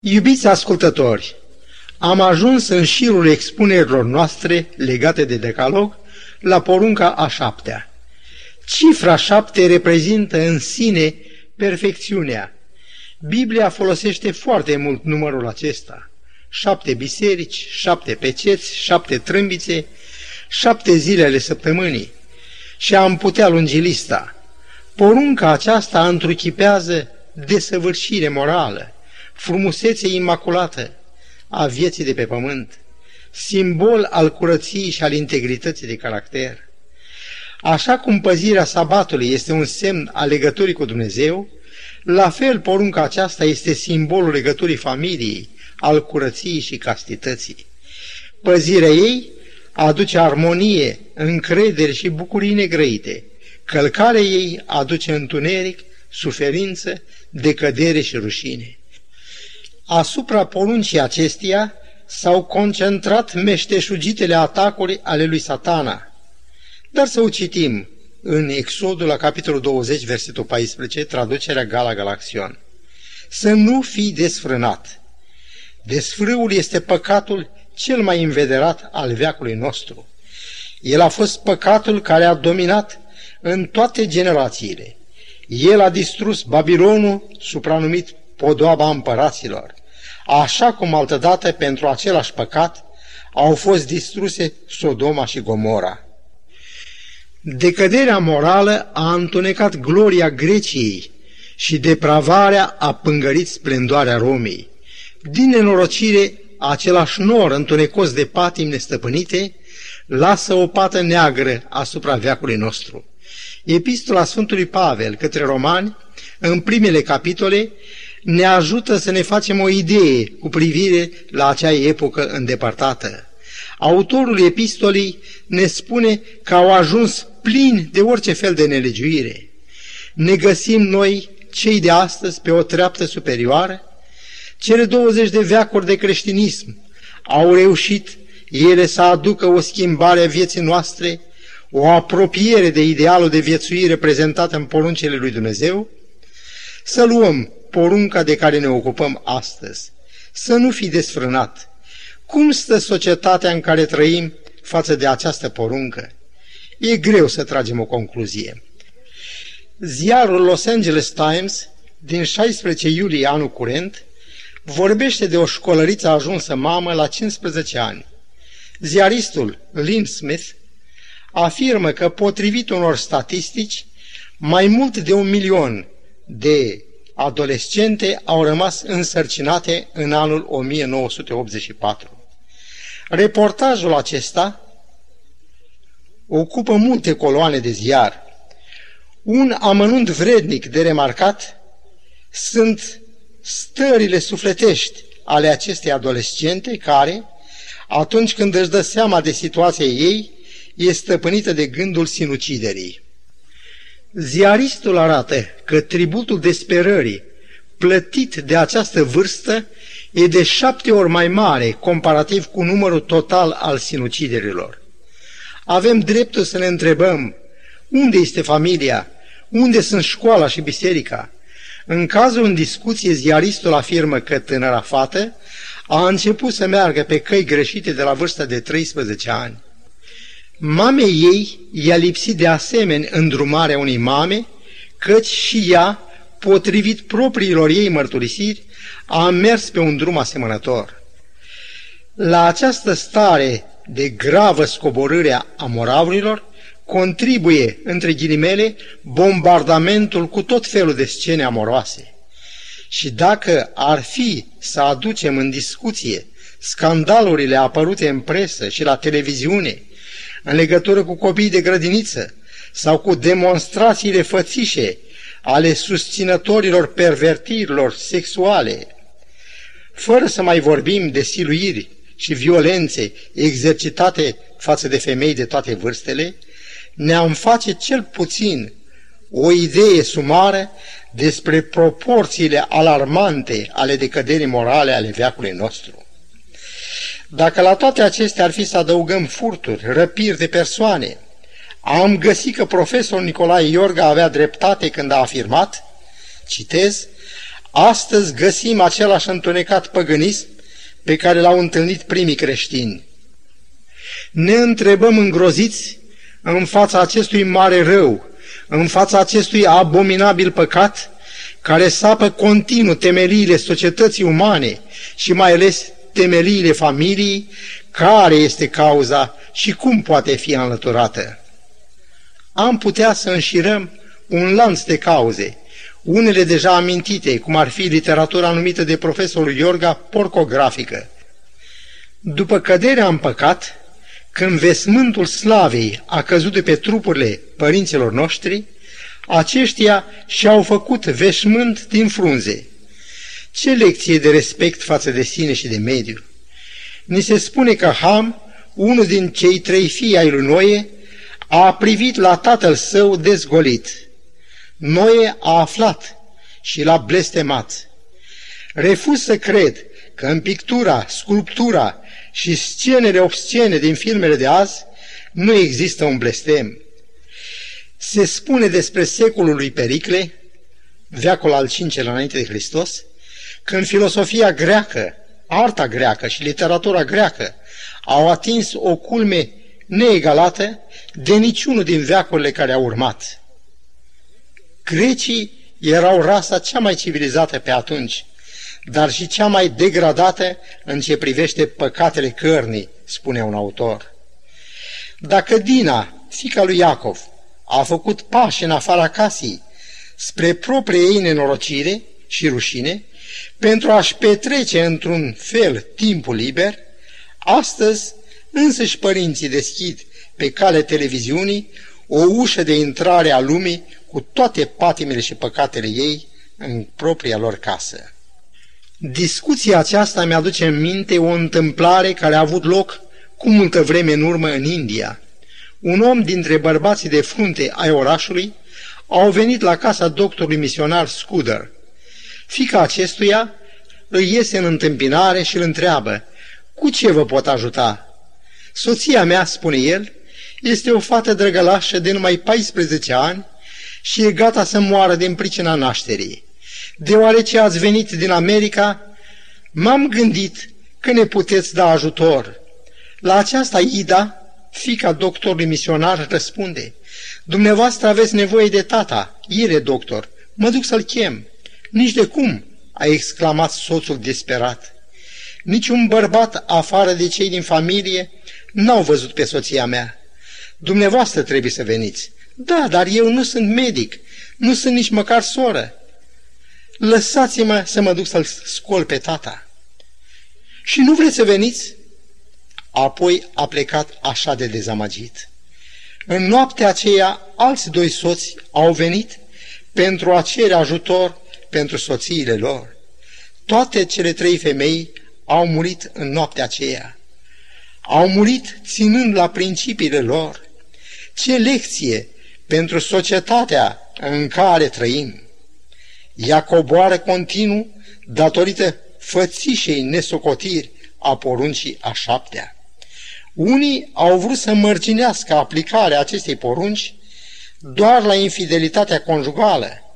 Iubiți ascultători, am ajuns în șirul expunerilor noastre legate de decalog la porunca a șaptea. Cifra șapte reprezintă în sine perfecțiunea. Biblia folosește foarte mult numărul acesta. Șapte biserici, șapte peceți, șapte trâmbițe, șapte zile ale săptămânii. Și am putea lungi lista. Porunca aceasta întruchipează desăvârșire morală, frumusețe imaculată a vieții de pe pământ, simbol al curăției și al integrității de caracter. Așa cum păzirea sabatului este un semn al legăturii cu Dumnezeu, la fel porunca aceasta este simbolul legăturii familiei, al curăției și castității. Păzirea ei aduce armonie, încredere și bucurii negrăite. Călcarea ei aduce întuneric, suferință, decădere și rușine. Asupra poruncii acesteia s-au concentrat meșteșugitele atacuri ale lui satana. Dar să o citim în Exodul la capitolul 20, versetul 14, traducerea Gala Galaxion. Să nu fii desfrânat. Desfrâul este păcatul cel mai învederat al veacului nostru. El a fost păcatul care a dominat în toate generațiile. El a distrus Babilonul, supranumit podoaba împăraților așa cum altădată pentru același păcat au fost distruse Sodoma și Gomora. Decăderea morală a întunecat gloria Greciei și depravarea a pângărit splendoarea Romei. Din nenorocire, același nor întunecos de patim nestăpânite lasă o pată neagră asupra veacului nostru. Epistola Sfântului Pavel către romani, în primele capitole, ne ajută să ne facem o idee cu privire la acea epocă îndepărtată. Autorul epistolei ne spune că au ajuns plini de orice fel de nelegiuire. Ne găsim noi, cei de astăzi, pe o treaptă superioară? Cele 20 de veacuri de creștinism au reușit ele să aducă o schimbare a vieții noastre, o apropiere de idealul de viețuire prezentat în poruncele lui Dumnezeu? Să luăm porunca de care ne ocupăm astăzi. Să nu fi desfrânat. Cum stă societatea în care trăim față de această poruncă? E greu să tragem o concluzie. Ziarul Los Angeles Times din 16 iulie anul curent vorbește de o școlăriță ajunsă mamă la 15 ani. Ziaristul Lynn Smith afirmă că, potrivit unor statistici, mai mult de un milion de adolescente au rămas însărcinate în anul 1984. Reportajul acesta ocupă multe coloane de ziar. Un amănunt vrednic de remarcat sunt stările sufletești ale acestei adolescente care, atunci când își dă seama de situația ei, este stăpânită de gândul sinuciderii. Ziaristul arată că tributul desperării plătit de această vârstă e de șapte ori mai mare comparativ cu numărul total al sinuciderilor. Avem dreptul să ne întrebăm unde este familia, unde sunt școala și biserica. În cazul în discuție, ziaristul afirmă că tânăra fată a început să meargă pe căi greșite de la vârsta de 13 ani. Mamei ei i-a lipsit de asemenea îndrumarea unei mame, căci și ea, potrivit propriilor ei mărturisiri, a mers pe un drum asemănător. La această stare de gravă scoborâre a moravurilor, contribuie, între ghilimele, bombardamentul cu tot felul de scene amoroase. Și dacă ar fi să aducem în discuție scandalurile apărute în presă și la televiziune, în legătură cu copiii de grădiniță sau cu demonstrațiile fățișe ale susținătorilor pervertirilor sexuale, fără să mai vorbim de siluiri și violențe exercitate față de femei de toate vârstele, ne-am face cel puțin o idee sumară despre proporțiile alarmante ale decăderii morale ale veacului nostru. Dacă la toate acestea ar fi să adăugăm furturi, răpiri de persoane, am găsit că profesorul Nicolae Iorga avea dreptate când a afirmat, citez, Astăzi găsim același întunecat păgânism pe care l-au întâlnit primii creștini. Ne întrebăm îngroziți în fața acestui mare rău, în fața acestui abominabil păcat, care sapă continuu temeliile societății umane și mai ales temeliile familiei, care este cauza și cum poate fi înlăturată. Am putea să înșirăm un lanț de cauze, unele deja amintite, cum ar fi literatura numită de profesorul Iorga porcografică. După căderea în păcat, când vesmântul slavei a căzut de pe trupurile părinților noștri, aceștia și-au făcut veșmânt din frunze. Ce lecție de respect față de sine și de mediu! Ni se spune că Ham, unul din cei trei fii ai lui Noe, a privit la tatăl său dezgolit. Noe a aflat și l-a blestemat. Refuz să cred că în pictura, sculptura și scenele obscene din filmele de azi nu există un blestem. Se spune despre secolul lui Pericle, veacul al cincelea înainte de Hristos, când filosofia greacă, arta greacă și literatura greacă au atins o culme neegalată de niciunul din veacurile care au urmat. Grecii erau rasa cea mai civilizată pe atunci, dar și cea mai degradată în ce privește păcatele cărnii, spune un autor. Dacă Dina, fica lui Iacov, a făcut pași în afara casei spre propria ei nenorocire și rușine, pentru a-și petrece într-un fel timpul liber, astăzi însăși părinții deschid pe cale televiziunii o ușă de intrare a lumii cu toate patimile și păcatele ei în propria lor casă. Discuția aceasta mi-aduce în minte o întâmplare care a avut loc cu multă vreme în urmă în India. Un om dintre bărbații de frunte ai orașului au venit la casa doctorului misionar Scudder. Fica acestuia îi iese în întâmpinare și îl întreabă, cu ce vă pot ajuta? Soția mea, spune el, este o fată drăgălașă de numai 14 ani și e gata să moară din pricina nașterii. Deoarece ați venit din America, m-am gândit că ne puteți da ajutor. La aceasta Ida, fica doctorului misionar, răspunde, Dumneavoastră aveți nevoie de tata, ire doctor, mă duc să-l chem. Nici de cum, a exclamat soțul disperat. Niciun bărbat afară de cei din familie n-au văzut pe soția mea. Dumneavoastră trebuie să veniți. Da, dar eu nu sunt medic, nu sunt nici măcar soră. Lăsați-mă să mă duc să-l scol pe tata. Și nu vreți să veniți? Apoi a plecat așa de dezamăgit. În noaptea aceea, alți doi soți au venit pentru a cere ajutor pentru soțiile lor. Toate cele trei femei au murit în noaptea aceea. Au murit ținând la principiile lor. Ce lecție pentru societatea în care trăim! Ea coboară continuu datorită fățișei nesocotiri a poruncii a șaptea. Unii au vrut să mărginească aplicarea acestei porunci doar la infidelitatea conjugală,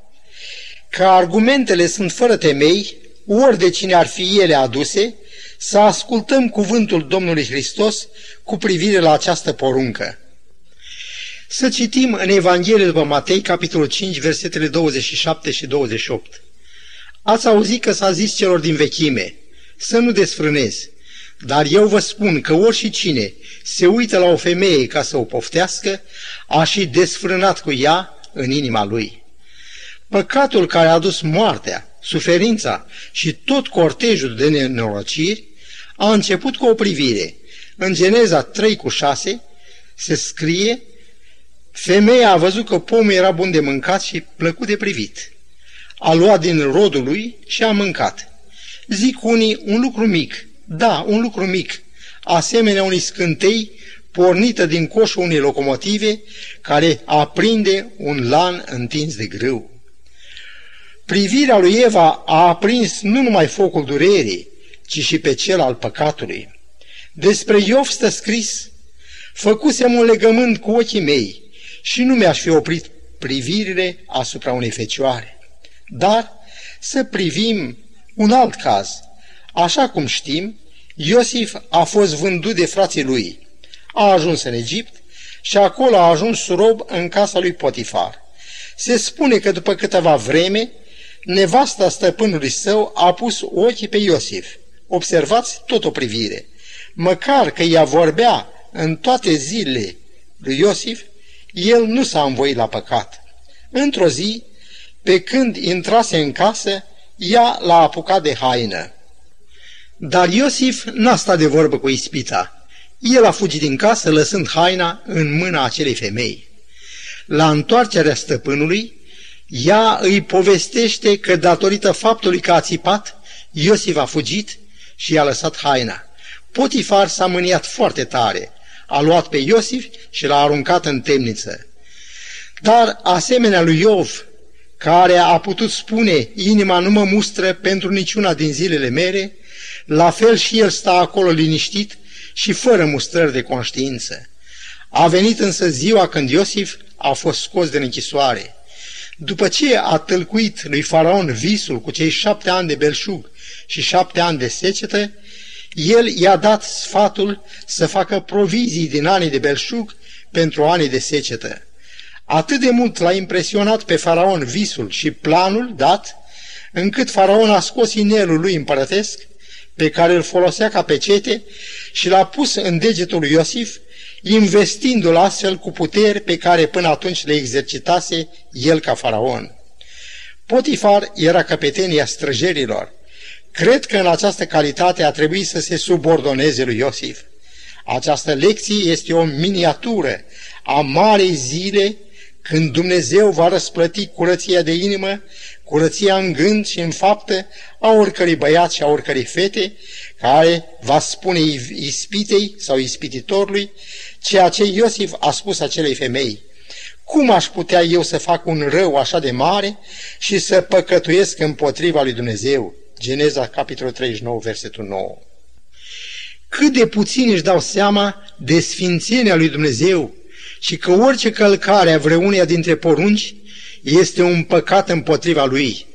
că argumentele sunt fără temei, ori de cine ar fi ele aduse, să ascultăm cuvântul Domnului Hristos cu privire la această poruncă. Să citim în Evanghelie după Matei, capitolul 5, versetele 27 și 28. Ați auzit că s-a zis celor din vechime, să nu desfrânezi, dar eu vă spun că orice cine se uită la o femeie ca să o poftească, a și desfrânat cu ea în inima lui. Păcatul care a adus moartea, suferința și tot cortejul de nenorociri a început cu o privire. În Geneza 3 cu 6 se scrie Femeia a văzut că pomul era bun de mâncat și plăcut de privit. A luat din rodul lui și a mâncat. Zic unii un lucru mic, da, un lucru mic, asemenea unui scântei pornită din coșul unei locomotive care aprinde un lan întins de grâu. Privirea lui Eva a aprins nu numai focul durerii, ci și pe cel al păcatului. Despre Iov stă scris, făcusem un legământ cu ochii mei și nu mi-aș fi oprit privirile asupra unei fecioare. Dar Să privim un alt caz. Așa cum știm, Iosif a fost vândut de frații lui. A ajuns în Egipt și acolo a ajuns rob în casa lui Potifar. Se spune că după câteva vreme, nevasta stăpânului său a pus ochii pe Iosif. Observați tot o privire. Măcar că ea vorbea în toate zilele lui Iosif, el nu s-a învoit la păcat. Într-o zi, pe când intrase în casă, ea l-a apucat de haină. Dar Iosif n-a stat de vorbă cu ispita. El a fugit din casă lăsând haina în mâna acelei femei. La întoarcerea stăpânului, ea îi povestește că datorită faptului că a țipat, Iosif a fugit și i-a lăsat haina. Potifar s-a mâniat foarte tare, a luat pe Iosif și l-a aruncat în temniță. Dar, asemenea lui Iov, care a putut spune, inima nu mă mustră pentru niciuna din zilele mele, la fel și el sta acolo liniștit și fără mustrări de conștiință. A venit însă ziua când Iosif a fost scos din închisoare. După ce a tâlcuit lui Faraon visul cu cei șapte ani de belșug și șapte ani de secetă, el i-a dat sfatul să facă provizii din anii de belșug pentru anii de secetă. Atât de mult l-a impresionat pe faraon visul și planul dat, încât faraon a scos inelul lui împărătesc, pe care îl folosea ca pecete, și l-a pus în degetul lui Iosif, investindu-l astfel cu puteri pe care până atunci le exercitase el ca faraon. Potifar era căpetenia străjerilor. Cred că în această calitate a trebuit să se subordoneze lui Iosif. Această lecție este o miniatură a marei zile când Dumnezeu va răsplăti curăția de inimă, curăția în gând și în faptă a oricărui băiat și a oricărei fete, care va spune ispitei sau ispititorului ceea ce Iosif a spus acelei femei. Cum aș putea eu să fac un rău așa de mare și să păcătuiesc împotriva lui Dumnezeu? Geneza, capitolul 39, versetul 9. Cât de puțin își dau seama de sfințenia lui Dumnezeu și că orice călcare a vreunia dintre porunci este un păcat împotriva lui.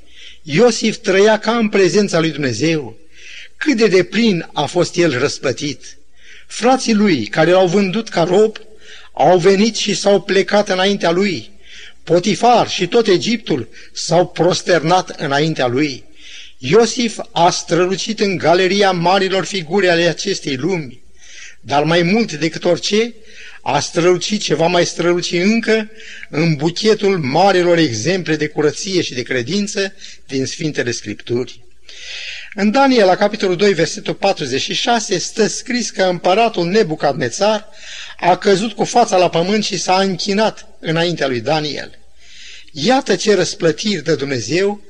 Iosif trăia ca în prezența lui Dumnezeu. Cât de deplin a fost el răsplătit. Frații lui, care l-au vândut ca rob, au venit și s-au plecat înaintea lui. Potifar și tot Egiptul s-au prosternat înaintea lui. Iosif a strălucit în galeria marilor figuri ale acestei lumi, dar mai mult decât orice, a strălucit ce va mai străluci încă în buchetul marilor exemple de curăție și de credință din Sfintele Scripturi. În Daniel, la capitolul 2, versetul 46, stă scris că împăratul Nebucadnețar a căzut cu fața la pământ și s-a închinat înaintea lui Daniel. Iată ce răsplătiri de Dumnezeu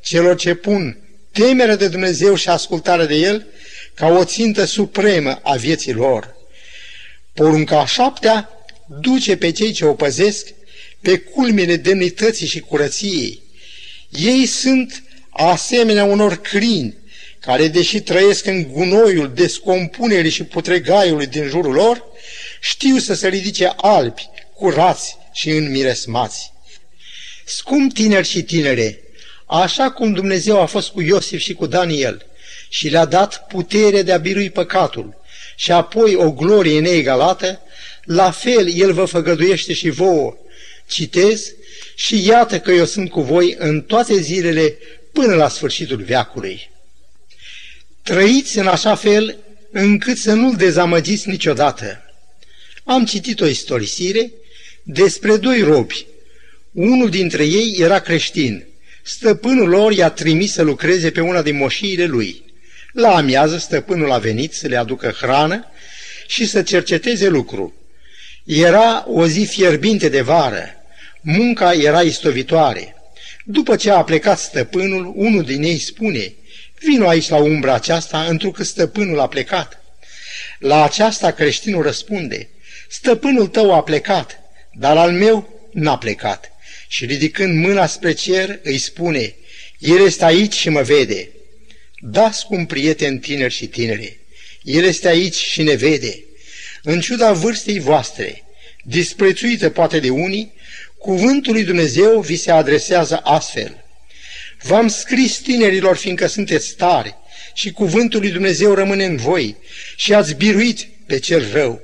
celor ce pun temerea de Dumnezeu și ascultarea de El ca o țintă supremă a vieții lor. Porunca a șaptea duce pe cei ce o păzesc pe culmile demnității și curăției. Ei sunt asemenea unor crini care, deși trăiesc în gunoiul descompunerii și putregaiului din jurul lor, știu să se ridice albi, curați și înmiresmați. Scump tineri și tinere, așa cum Dumnezeu a fost cu Iosif și cu Daniel și le-a dat putere de a birui păcatul și apoi o glorie neegalată, la fel El vă făgăduiește și vouă. Citez și iată că eu sunt cu voi în toate zilele până la sfârșitul veacului. Trăiți în așa fel încât să nu-L dezamăgiți niciodată. Am citit o istorisire despre doi robi. Unul dintre ei era creștin. Stăpânul lor i-a trimis să lucreze pe una din moșiile lui. La amiază, stăpânul a venit să le aducă hrană și să cerceteze lucru. Era o zi fierbinte de vară. Munca era istovitoare. După ce a plecat stăpânul, unul din ei spune, Vino aici la umbra aceasta, întrucât stăpânul a plecat. La aceasta creștinul răspunde, Stăpânul tău a plecat, dar al meu n-a plecat. Și ridicând mâna spre cer, îi spune, El este aici și mă vede. Da, scump prieten tineri și tinere, El este aici și ne vede. În ciuda vârstei voastre, disprețuită poate de unii, cuvântul lui Dumnezeu vi se adresează astfel. V-am scris tinerilor fiindcă sunteți tari și cuvântul lui Dumnezeu rămâne în voi și ați biruit pe cel rău.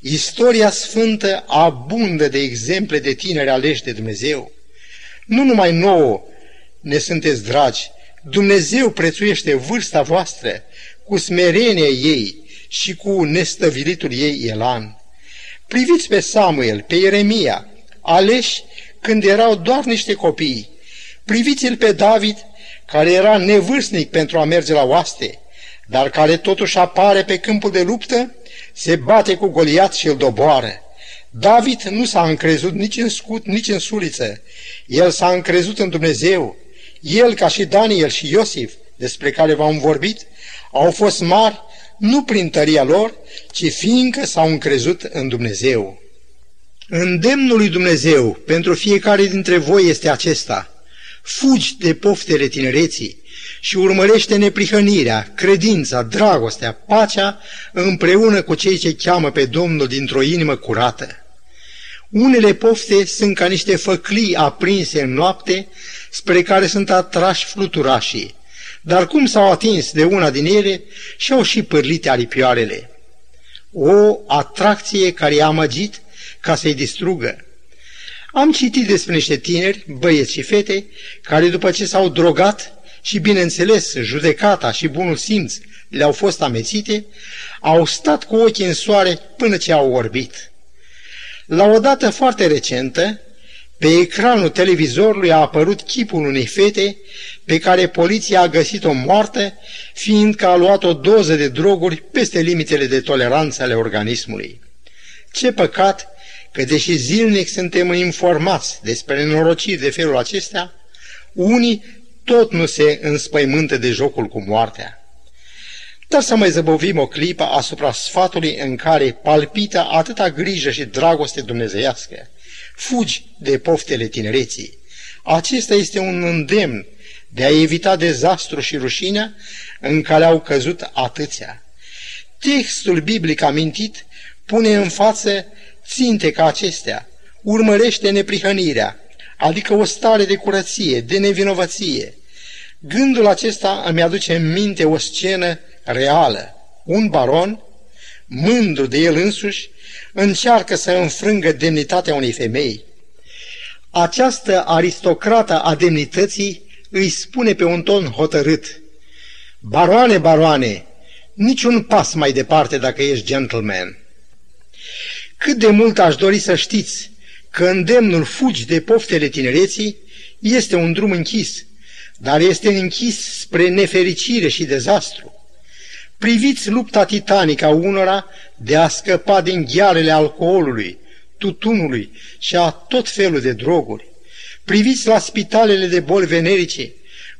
Istoria sfântă abundă de exemple de tineri aleși de Dumnezeu. Nu numai nouă ne sunteți dragi, Dumnezeu prețuiește vârsta voastră cu smerenia ei și cu nestăvilitul ei elan. Priviți pe Samuel, pe Ieremia, aleși când erau doar niște copii. Priviți-l pe David, care era nevârstnic pentru a merge la oaste, dar care totuși apare pe câmpul de luptă, se bate cu Goliat și îl doboară. David nu s-a încrezut nici în scut, nici în suliță. El s-a încrezut în Dumnezeu. El, ca și Daniel și Iosif, despre care v-am vorbit, au fost mari nu prin tăria lor, ci fiindcă s-au încrezut în Dumnezeu. Îndemnul lui Dumnezeu pentru fiecare dintre voi este acesta. Fugi de poftele tinereții și urmărește neprihănirea, credința, dragostea, pacea împreună cu cei ce cheamă pe Domnul dintr-o inimă curată. Unele pofte sunt ca niște făclii aprinse în noapte spre care sunt atrași fluturașii, dar cum s-au atins de una din ele și-au și pârlit aripioarele. O atracție care i-a amăgit ca să-i distrugă. Am citit despre niște tineri, băieți și fete, care după ce s-au drogat și, bineînțeles, judecata și bunul simț le-au fost amețite, au stat cu ochii în soare până ce au orbit. La o dată foarte recentă, pe ecranul televizorului a apărut chipul unei fete pe care poliția a găsit-o moartă, fiindcă a luat o doză de droguri peste limitele de toleranță ale organismului. Ce păcat că, deși zilnic suntem informați despre nenorociri de felul acesta, unii tot nu se înspăimântă de jocul cu moartea. Dar să mai zăbovim o clipă asupra sfatului în care palpită atâta grijă și dragoste dumnezeiască. Fugi de poftele tinereții. Acesta este un îndemn de a evita dezastru și rușinea în care au căzut atâția. Textul biblic amintit pune în față ținte ca acestea, urmărește neprihănirea, adică o stare de curăție, de nevinovăție. Gândul acesta îmi aduce în minte o scenă reală. Un baron, mândru de el însuși, încearcă să înfrângă demnitatea unei femei. Această aristocrată a demnității îi spune pe un ton hotărât, Baroane, baroane, niciun pas mai departe dacă ești gentleman. Cât de mult aș dori să știți că îndemnul fugi de poftele tinereții este un drum închis, dar este închis spre nefericire și dezastru. Priviți lupta titanică a unora de a scăpa din ghearele alcoolului, tutunului și a tot felul de droguri. Priviți la spitalele de boli venerice,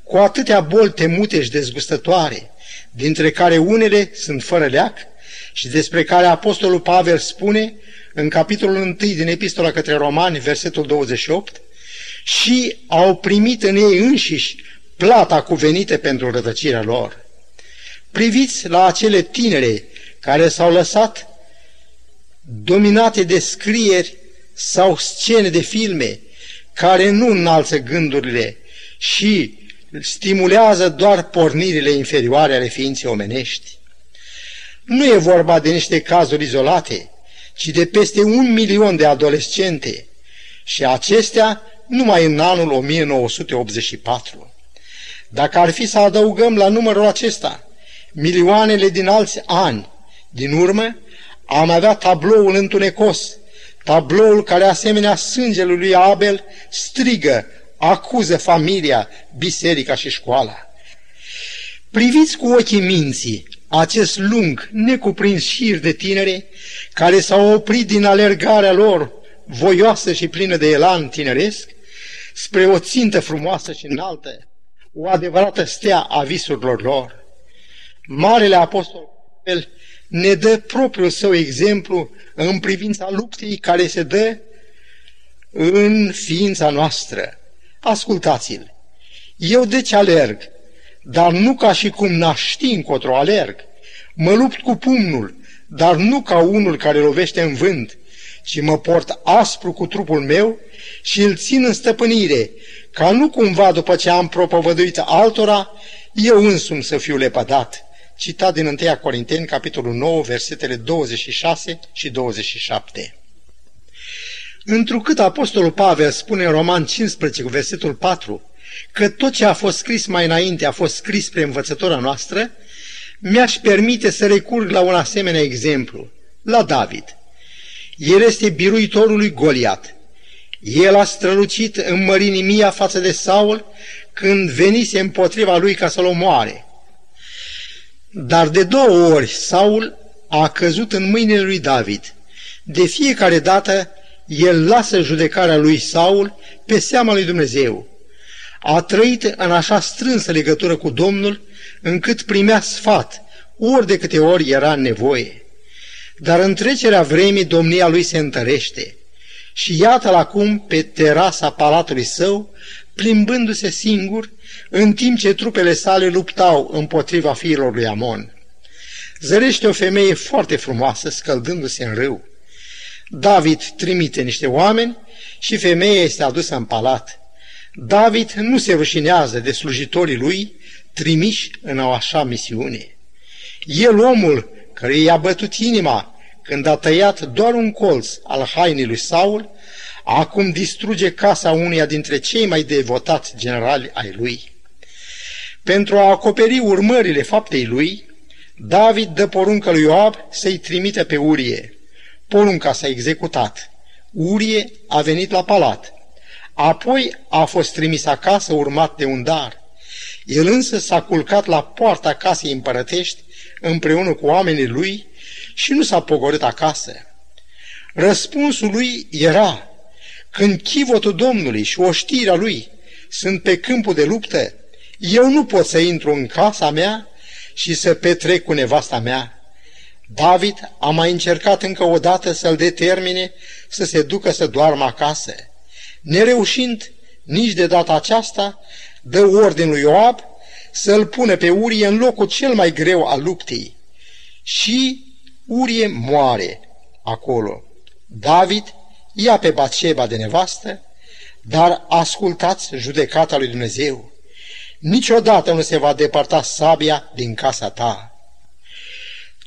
cu atâtea boli temute și dezgustătoare, dintre care unele sunt fără leac și despre care Apostolul Pavel spune în capitolul 1 din Epistola către Romani, versetul 28, și au primit în ei înșiși plata cuvenită pentru rătăcirea lor. Priviți la acele tinere care s-au lăsat dominate de scrieri sau scene de filme care nu înalță gândurile și stimulează doar pornirile inferioare ale ființei omenești. Nu e vorba de niște cazuri izolate, ci de peste un milion de adolescente și acestea numai în anul 1984. Dacă ar fi să adăugăm la numărul acesta milioanele din alți ani, din urmă, am avea tabloul întunecos, tabloul care asemenea sângelui lui Abel strigă, acuză familia, biserica și școala. Priviți cu ochii minții acest lung, necuprins șir de tinere care s-au oprit din alergarea lor, voioasă și plină de elan tineresc, spre o țintă frumoasă și înaltă, o adevărată stea a visurilor lor. Marele Apostol ne dă propriul său exemplu în privința luptei care se dă în ființa noastră. Ascultați-l! Eu deci alerg, dar nu ca și cum n-aș ști încotro alerg. Mă lupt cu pumnul, dar nu ca unul care lovește în vânt, și mă port aspru cu trupul meu și îl țin în stăpânire, ca nu cumva după ce am propovăduit altora, eu însumi să fiu lepădat. Citat din 1 Corinteni, capitolul 9, versetele 26 și 27. Întrucât Apostolul Pavel spune în Roman 15 cu versetul 4 că tot ce a fost scris mai înainte a fost scris spre învățătura noastră, mi-aș permite să recurg la un asemenea exemplu, la David. El este biruitorul lui Goliat. El a strălucit în mărinimia față de Saul când venise împotriva lui ca să-l omoare. Dar de două ori Saul a căzut în mâinile lui David. De fiecare dată el lasă judecarea lui Saul pe seama lui Dumnezeu. A trăit în așa strânsă legătură cu Domnul, încât primea sfat, ori de câte ori era în nevoie. Dar în trecerea vremii domnia lui se întărește și iată-l acum pe terasa palatului său, plimbându-se singur, în timp ce trupele sale luptau împotriva fiilor lui Amon. Zărește o femeie foarte frumoasă, scăldându-se în râu. David trimite niște oameni și femeia este adusă în palat. David nu se rușinează de slujitorii lui trimiși în o așa misiune. El, omul care i-a bătut inima când a tăiat doar un colț al hainii lui Saul, acum distruge casa uneia dintre cei mai devotați generali ai lui. Pentru a acoperi urmările faptei lui, David dă poruncă lui Ioab să-i trimite pe Urie. Porunca s-a executat. Urie a venit la palat. Apoi a fost trimis acasă urmat de un dar. El însă s-a culcat la poarta casei împărătești împreună cu oamenii lui și nu s-a pogorât acasă. Răspunsul lui era, când chivotul Domnului și oștirea lui sunt pe câmpul de luptă, eu nu pot să intru în casa mea și să petrec cu nevasta mea. David a mai încercat încă o dată să-l determine să se ducă să doarmă acasă. Nereușind nici de data aceasta, dă ordin lui Ioab să-l pune pe Urie în locul cel mai greu al luptei. Și Urie moare acolo. David ia pe Batseba de nevastă, dar ascultați judecata lui Dumnezeu. Niciodată nu se va depărta sabia din casa ta.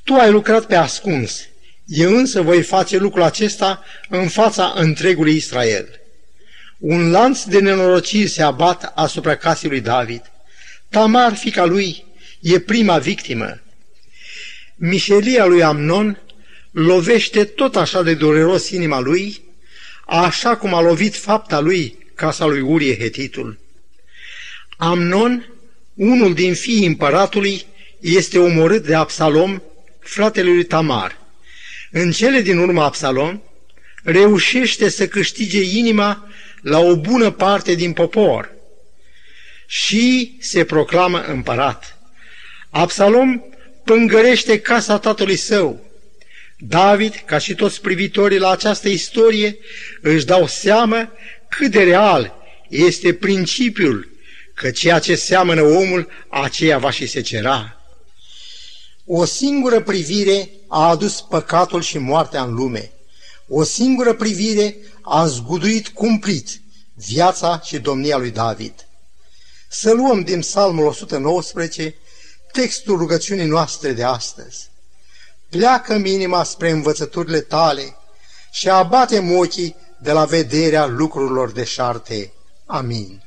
Tu ai lucrat pe ascuns, eu însă voi face lucrul acesta în fața întregului Israel. Un lanț de nenorociri se abat asupra casei lui David. Tamar, fica lui, e prima victimă. Mișelia lui Amnon lovește tot așa de dureros inima lui, așa cum a lovit fapta lui casa lui Urie Hetitul. Amnon, unul din fiii împăratului, este omorât de Absalom, fratele lui Tamar. În cele din urmă Absalom reușește să câștige inima la o bună parte din popor și se proclamă împărat. Absalom pângărește casa tatălui său. David, ca și toți privitorii la această istorie, își dau seamă cât de real este principiul că ceea ce seamănă omul, aceea va și se cera. O singură privire a adus păcatul și moartea în lume. O singură privire a zguduit cumplit viața și domnia lui David. Să luăm din Psalmul 119 textul rugăciunii noastre de astăzi. pleacă inima spre învățăturile tale și abate ochii de la vederea lucrurilor deșarte. Amin.